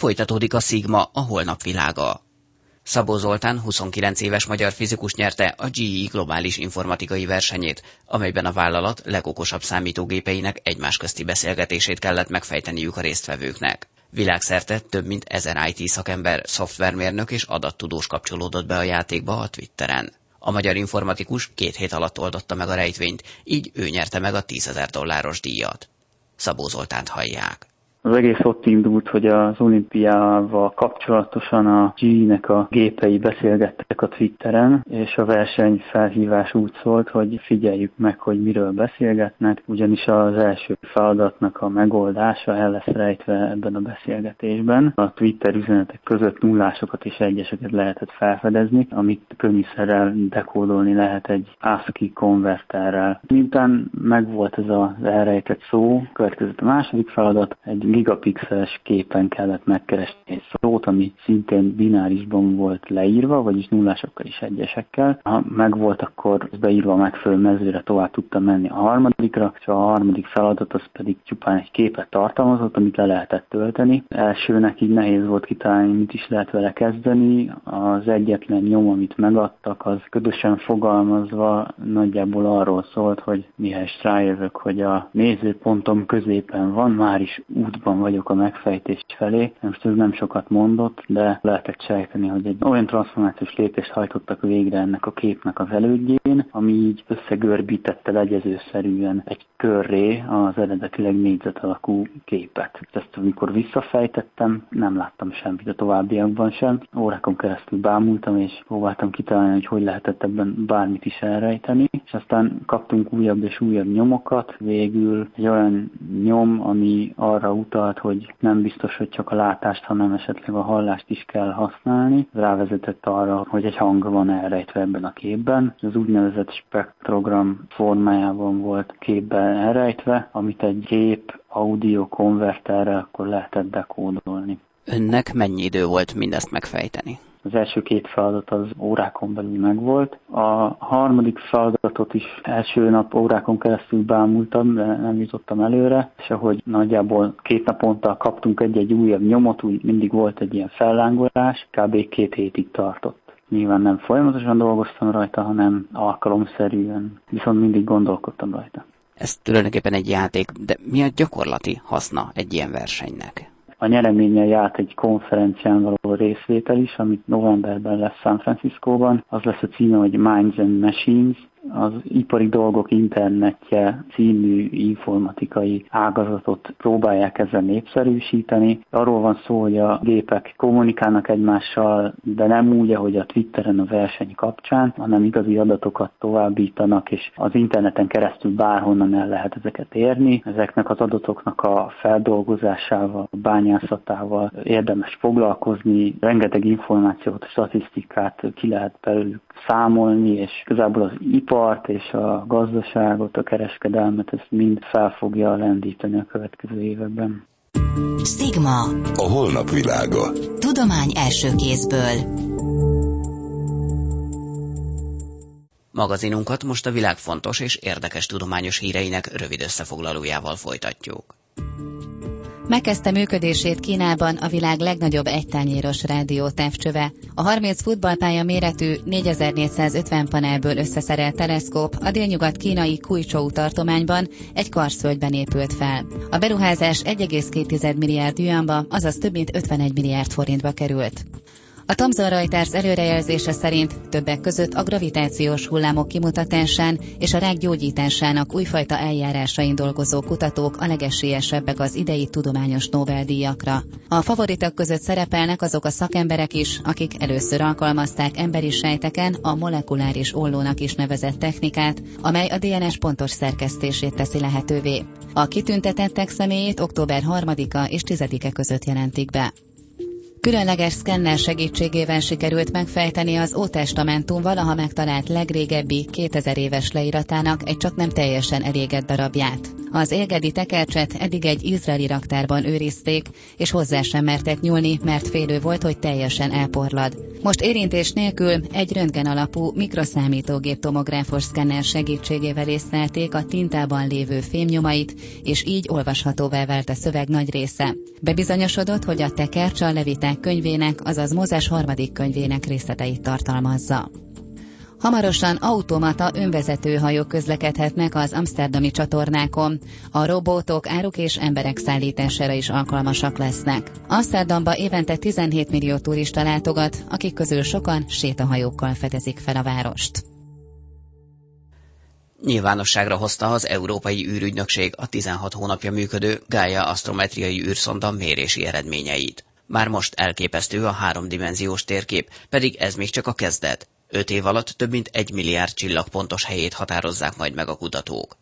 Folytatódik a Sigma, a holnap világa. Szabó Zoltán 29 éves magyar fizikus nyerte a GE globális informatikai versenyét, amelyben a vállalat legokosabb számítógépeinek egymás közti beszélgetését kellett megfejteniük a résztvevőknek. Világszerte több mint ezer IT szakember, szoftvermérnök és adattudós kapcsolódott be a játékba a Twitteren. A magyar informatikus két hét alatt oldotta meg a rejtvényt, így ő nyerte meg a 10 ezer dolláros díjat. Szabó Zoltánt hallják. Az egész ott indult, hogy az olimpiával kapcsolatosan a G-nek a gépei beszélgettek a Twitteren, és a verseny felhívás úgy szólt, hogy figyeljük meg, hogy miről beszélgetnek, ugyanis az első feladatnak a megoldása el lesz rejtve ebben a beszélgetésben. A Twitter üzenetek között nullásokat és egyeseket lehetett felfedezni, amit könnyűszerrel dekódolni lehet egy ASCII konverterrel. Miután megvolt ez az elrejtett szó, következett a második feladat, egy gigapixeles képen kellett megkeresni egy szót, ami szintén binárisban volt leírva, vagyis nullásokkal és egyesekkel. Ha megvolt, akkor beírva a megfelelő mezőre tovább tudtam menni a harmadikra, és a harmadik feladat az pedig csupán egy képet tartalmazott, amit le lehetett tölteni. Elsőnek így nehéz volt kitalálni, mit is lehet vele kezdeni. Az egyetlen nyom, amit megadtak, az ködösen fogalmazva nagyjából arról szólt, hogy mihez rájövök, hogy a nézőpontom középen van, már is útban vagyok a megfejtés felé. Most ez nem sokat mondott, de lehetett sejteni, hogy egy olyan transformációs lépést hajtottak végre ennek a képnek az elődjén, ami így összegörbítette legyezőszerűen egy körré az eredetileg négyzet alakú képet. Ezt amikor visszafejtettem, nem láttam semmit a továbbiakban sem. Órákon keresztül bámultam, és próbáltam kitalálni, hogy hogy lehetett ebben bármit is elrejteni, és aztán kaptunk újabb és újabb nyomokat. Végül egy olyan nyom, ami arra utalt, hogy nem biztos, hogy csak a látást, hanem esetleg a hallást is kell használni. Rávezetett arra, hogy egy hang van elrejtve ebben a képben. Az úgynevezett spektrogram formájában volt képben elrejtve, amit egy gép audio konverterrel akkor lehetett dekódolni. Önnek mennyi idő volt mindezt megfejteni? Az első két feladat az órákon belül megvolt. A harmadik feladatot is első nap órákon keresztül bámultam, de nem jutottam előre, és ahogy nagyjából két naponta kaptunk egy-egy újabb nyomot, úgy mindig volt egy ilyen fellángolás, kb. két hétig tartott. Nyilván nem folyamatosan dolgoztam rajta, hanem alkalomszerűen, viszont mindig gondolkodtam rajta. Ez tulajdonképpen egy játék, de mi a gyakorlati haszna egy ilyen versenynek? A nyereménye járt egy konferencián való részvétel is, amit novemberben lesz San Franciscóban. Az lesz a címe, hogy Minds and Machines, az ipari dolgok internetje című informatikai ágazatot próbálják ezzel népszerűsíteni. Arról van szó, hogy a gépek kommunikálnak egymással, de nem úgy, ahogy a Twitteren a verseny kapcsán, hanem igazi adatokat továbbítanak, és az interneten keresztül bárhonnan el lehet ezeket érni. Ezeknek az adatoknak a feldolgozásával, a bányászatával érdemes foglalkozni, rengeteg információt, statisztikát ki lehet belőlük számolni, és igazából az ipart és a gazdaságot, a kereskedelmet, ezt mind fel fogja lendíteni a következő években. Stigma. A holnap világa. Tudomány első kézből. Magazinunkat most a világ fontos és érdekes tudományos híreinek rövid összefoglalójával folytatjuk. Megkezdte működését Kínában a világ legnagyobb egytányéros rádió távcsöve. A 30 futballpálya méretű 4450 panelből összeszerelt teleszkóp a délnyugat kínai Kuichou tartományban egy karszölgyben épült fel. A beruházás 1,2 milliárd yuanba, azaz több mint 51 milliárd forintba került. A Thomson Reuters előrejelzése szerint többek között a gravitációs hullámok kimutatásán és a rák gyógyításának újfajta eljárásain dolgozó kutatók a legesélyesebbek az idei tudományos Nobel-díjakra. A favoritok között szerepelnek azok a szakemberek is, akik először alkalmazták emberi sejteken a molekuláris ollónak is nevezett technikát, amely a DNS pontos szerkesztését teszi lehetővé. A kitüntetettek személyét október 3-a és 10-e között jelentik be. Különleges szkenner segítségével sikerült megfejteni az Ótestamentum valaha megtalált legrégebbi 2000 éves leíratának egy csak nem teljesen elégett darabját. Az élgedi tekercset eddig egy izraeli raktárban őrizték, és hozzá sem mertek nyúlni, mert félő volt, hogy teljesen elporlad. Most érintés nélkül egy röntgen alapú mikroszámítógép tomográfos szkenner segítségével észlelték a tintában lévő fémnyomait, és így olvashatóvá vált a szöveg nagy része. Bebizonyosodott, hogy a tekercs a leviták könyvének, azaz Mózes harmadik könyvének részleteit tartalmazza. Hamarosan automata önvezető hajók közlekedhetnek az amsterdami csatornákon. A robotok áruk és emberek szállítására is alkalmasak lesznek. Amsterdamba évente 17 millió turista látogat, akik közül sokan sétahajókkal fedezik fel a várost. Nyilvánosságra hozta az Európai űrügynökség a 16 hónapja működő Gaia asztrometriai űrszonda mérési eredményeit. Már most elképesztő a háromdimenziós térkép, pedig ez még csak a kezdet. Öt év alatt több mint egy milliárd csillag pontos helyét határozzák majd meg a kutatók.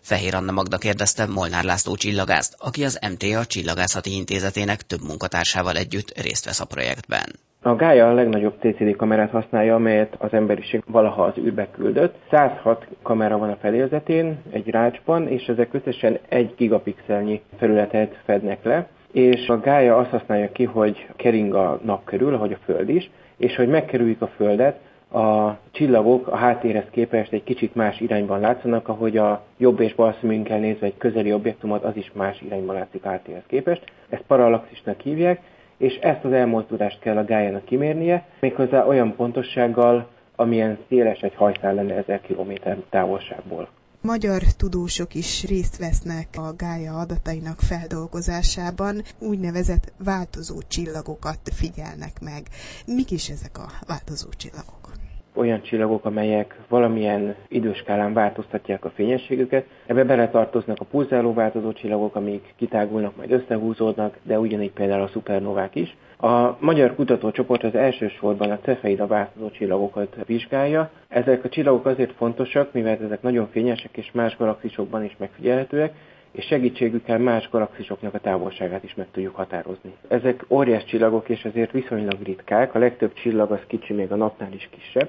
Fehér Anna Magda kérdezte Molnár László csillagászt, aki az MTA Csillagászati Intézetének több munkatársával együtt részt vesz a projektben. A Gaia a legnagyobb CCD kamerát használja, amelyet az emberiség valaha az űrbe küldött. 106 kamera van a fedélzetén, egy rácsban, és ezek összesen egy gigapixelnyi felületet fednek le. És a Gaia azt használja ki, hogy kering a nap körül, ahogy a Föld is, és hogy megkerüljük a Földet, a csillagok a háttérhez képest egy kicsit más irányban látszanak, ahogy a jobb és bal szemünkkel nézve egy közeli objektumot, az is más irányban látszik háttérhez képest. Ezt parallaxisnak hívják, és ezt az elmozdulást kell a gájának kimérnie, méghozzá olyan pontossággal, amilyen széles egy hajszál lenne 1000 km távolságból. Magyar tudósok is részt vesznek a gája adatainak feldolgozásában, úgynevezett változó csillagokat figyelnek meg. Mik is ezek a változó csillagok? Olyan csillagok, amelyek valamilyen időskálán változtatják a fényességüket. Ebbe beletartoznak a pulzáló változó csillagok, amik kitágulnak, majd összehúzódnak, de ugyanígy például a szupernovák is. A magyar kutatócsoport az elsősorban a cefeida változó csillagokat vizsgálja. Ezek a csillagok azért fontosak, mivel ezek nagyon fényesek és más galaxisokban is megfigyelhetőek, és segítségükkel más galaxisoknak a távolságát is meg tudjuk határozni. Ezek óriás csillagok, és ezért viszonylag ritkák, a legtöbb csillag az kicsi, még a napnál is kisebb.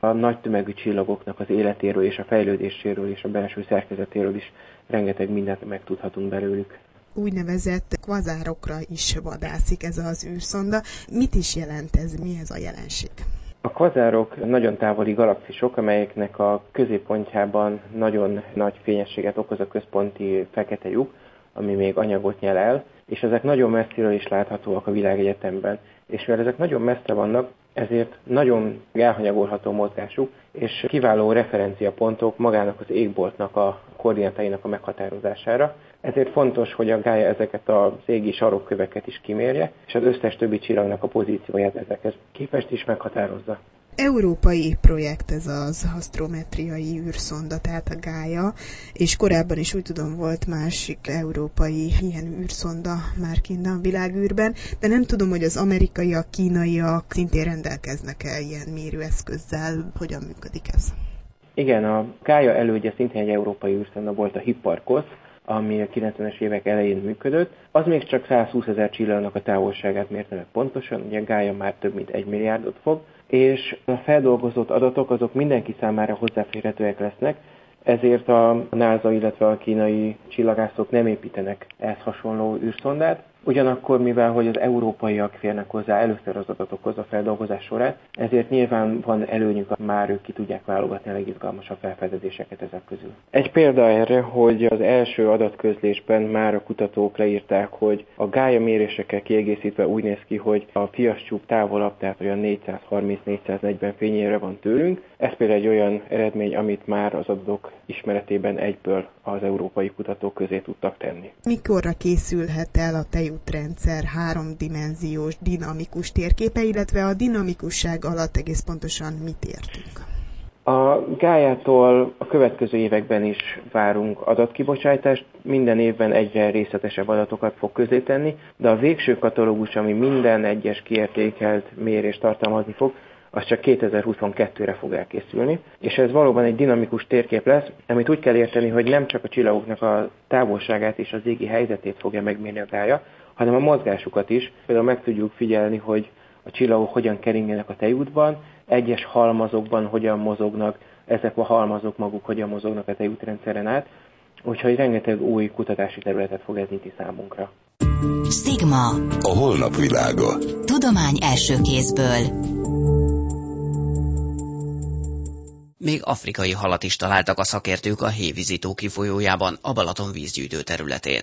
A nagy tömegű csillagoknak az életéről és a fejlődéséről és a belső szerkezetéről is rengeteg mindent megtudhatunk belőlük úgynevezett kvazárokra is vadászik ez az űrszonda. Mit is jelent ez, mi ez a jelenség? A kvazárok nagyon távoli galaxisok, amelyeknek a középpontjában nagyon nagy fényességet okoz a központi fekete lyuk, ami még anyagot nyel el, és ezek nagyon messziről is láthatóak a világegyetemben. És mivel ezek nagyon messze vannak, ezért nagyon elhanyagolható mozgásuk, és kiváló referenciapontok magának az égboltnak a koordinátáinak a meghatározására. Ezért fontos, hogy a gája ezeket az égi sarokköveket is kimérje, és az összes többi csillagnak a pozícióját ezekhez képest is meghatározza. Európai projekt ez az asztrometriai űrszonda, tehát a Gaia, és korábban is úgy tudom volt másik európai ilyen űrszonda már kint a világűrben, de nem tudom, hogy az amerikaiak, kínaiak szintén rendelkeznek-e ilyen mérőeszközzel, hogyan működik ez. Igen, a Gaia elődje szintén egy európai űrszonda volt a Hipparcos, ami a 90-es évek elején működött, az még csak 120 ezer csillagnak a távolságát mérte meg pontosan, ugye Gaia már több mint egy milliárdot fog, és a feldolgozott adatok azok mindenki számára hozzáférhetőek lesznek, ezért a NASA, illetve a kínai csillagászok nem építenek ehhez hasonló űrszondát, Ugyanakkor, mivel hogy az európaiak férnek hozzá először az adatokhoz a feldolgozás során, ezért nyilván van előnyük, már ők ki tudják válogatni a legizgalmasabb felfedezéseket ezek közül. Egy példa erre, hogy az első adatközlésben már a kutatók leírták, hogy a gája mérésekkel kiegészítve úgy néz ki, hogy a fiascsúk távolabb, tehát olyan 430-440 fényére van tőlünk. Ez például egy olyan eredmény, amit már az adatok ismeretében egyből az európai kutatók közé tudtak tenni. Mikorra készülhet el a tej útrendszer háromdimenziós dinamikus térképe, illetve a dinamikusság alatt egész pontosan mit értünk? A gájától a következő években is várunk adatkibocsátást, minden évben egyre részletesebb adatokat fog közé tenni, de a végső katalógus, ami minden egyes kiértékelt mérést tartalmazni fog, az csak 2022-re fog elkészülni, és ez valóban egy dinamikus térkép lesz, amit úgy kell érteni, hogy nem csak a csillagoknak a távolságát és az égi helyzetét fogja megmérni a gája, hanem a mozgásukat is. Például meg tudjuk figyelni, hogy a csillagok hogyan keringenek a tejútban, egyes halmazokban hogyan mozognak, ezek a halmazok maguk hogyan mozognak a tejútrendszeren át. úgyhogy rengeteg új kutatási területet fog ez nyitni számunkra. Stigma. A holnap világa. Tudomány első kézből. Még afrikai halat is találtak a szakértők a Hévizitó kifolyójában, a Balaton vízgyűjtő területén.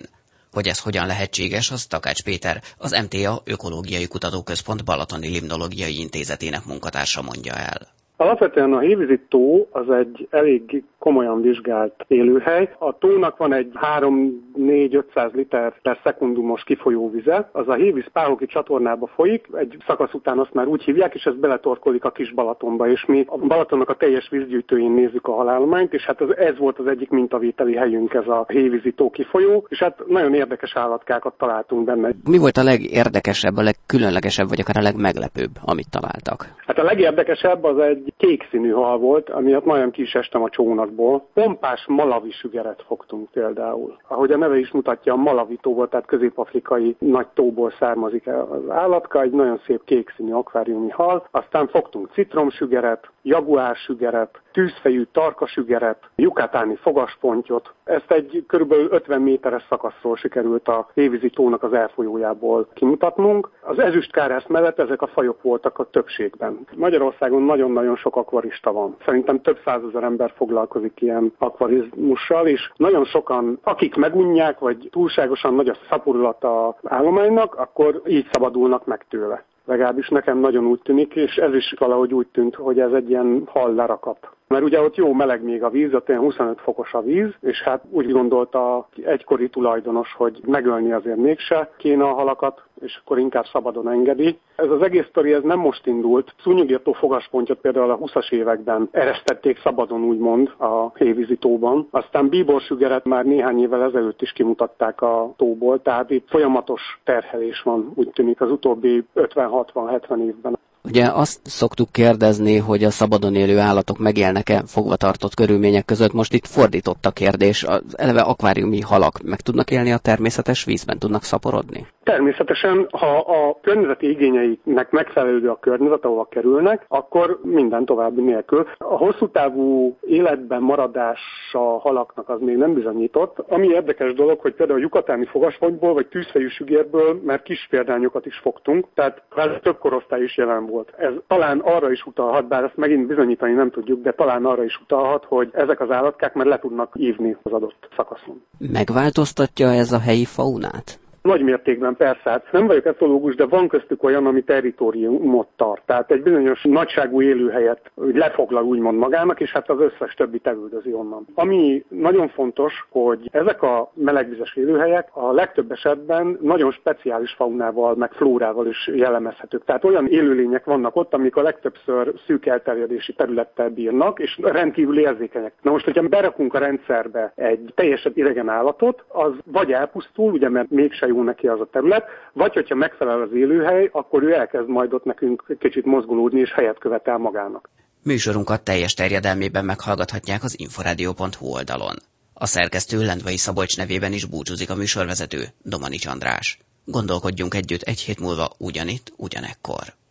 Hogy ez hogyan lehetséges, az Takács Péter, az MTA Ökológiai Kutatóközpont Balatoni Limnológiai Intézetének munkatársa mondja el. Alapvetően a hévízi tó az egy elég komolyan vizsgált élőhely. A tónak van egy 3-4-500 liter per szekundumos kifolyó vize, az a Hévíz Páhoki csatornába folyik, egy szakasz után azt már úgy hívják, és ez beletorkolik a kis Balatonba, és mi a Balatonnak a teljes vízgyűjtőjén nézzük a halállományt, és hát ez, ez volt az egyik mintavételi helyünk, ez a Hévízi tó kifolyó, és hát nagyon érdekes állatkákat találtunk benne. Mi volt a legérdekesebb, a legkülönlegesebb, vagy akár a legmeglepőbb, amit találtak? Hát a legérdekesebb az egy kék színű hal volt, amiatt nagyon ki is estem a csónakból. Pompás malavi sügeret fogtunk például. Ahogy a neve is mutatja, a malavi tóból, tehát közép-afrikai nagy tóból származik az állatka, egy nagyon szép kék színű akváriumi hal. Aztán fogtunk citromsügeret, jaguársügeret, tűzfejű tarkasügeret, jukatáni fogaspontyot. Ezt egy kb. 50 méteres szakaszról sikerült a Hévízi tónak az elfolyójából kimutatnunk. Az ezüstkárász mellett ezek a fajok voltak a többségben. Magyarországon nagyon-nagyon sok akvarista van. Szerintem több százezer ember foglalkozik ilyen akvarizmussal, és nagyon sokan, akik megunják, vagy túlságosan nagy a szaporulata állománynak, akkor így szabadulnak meg tőle. Legalábbis nekem nagyon úgy tűnik, és ez is valahogy úgy tűnt, hogy ez egy ilyen hal lerakap. Mert ugye ott jó meleg még a víz, ott olyan 25 fokos a víz, és hát úgy gondolta egykori tulajdonos, hogy megölni azért mégse kéne a halakat, és akkor inkább szabadon engedi. Ez az egész sztori ez nem most indult. Szúnyogírtó fogaspontyot például a 20-as években eresztették szabadon úgymond a hévízi tóban. Aztán bíborsügeret már néhány évvel ezelőtt is kimutatták a tóból, tehát itt folyamatos terhelés van, úgy tűnik az utóbbi 50-60-70 évben. Ugye azt szoktuk kérdezni, hogy a szabadon élő állatok megélnek-e fogvatartott körülmények között. Most itt fordított a kérdés. Az eleve akváriumi halak meg tudnak élni a természetes vízben, tudnak szaporodni? Természetesen, ha a környezeti igényeiknek megfelelő a környezet, ahova kerülnek, akkor minden további nélkül. A hosszú távú életben maradása halaknak az még nem bizonyított. Ami érdekes dolog, hogy például a jukatáni fogasfogyból vagy tűzfejű sügérből már kis példányokat is fogtunk, tehát több korosztály is jelen. Ez talán arra is utalhat, bár ezt megint bizonyítani nem tudjuk, de talán arra is utalhat, hogy ezek az állatkák már le tudnak ívni az adott szakaszon. Megváltoztatja ez a helyi faunát? Nagy mértékben persze, hát nem vagyok etológus, de van köztük olyan, ami territóriumot tart. Tehát egy bizonyos nagyságú élőhelyet lefoglal úgymond magának, és hát az összes többi elüldözi onnan. Ami nagyon fontos, hogy ezek a melegvizes élőhelyek a legtöbb esetben nagyon speciális faunával, meg flórával is jellemezhetők. Tehát olyan élőlények vannak ott, amik a legtöbbször szűk elterjedési területtel bírnak, és rendkívül érzékenyek. Na most, hogyha berakunk a rendszerbe egy teljesen idegen állatot, az vagy elpusztul, ugye mert mégse jó neki az a terület, vagy hogyha megfelel az élőhely, akkor ő elkezd majd ott nekünk kicsit mozgulódni és helyet követel magának. Műsorunkat teljes terjedelmében meghallgathatják az inforádió.hu oldalon. A szerkesztő Lendvai Szabolcs nevében is búcsúzik a műsorvezető, Domanics András. Gondolkodjunk együtt egy hét múlva ugyanitt, ugyanekkor.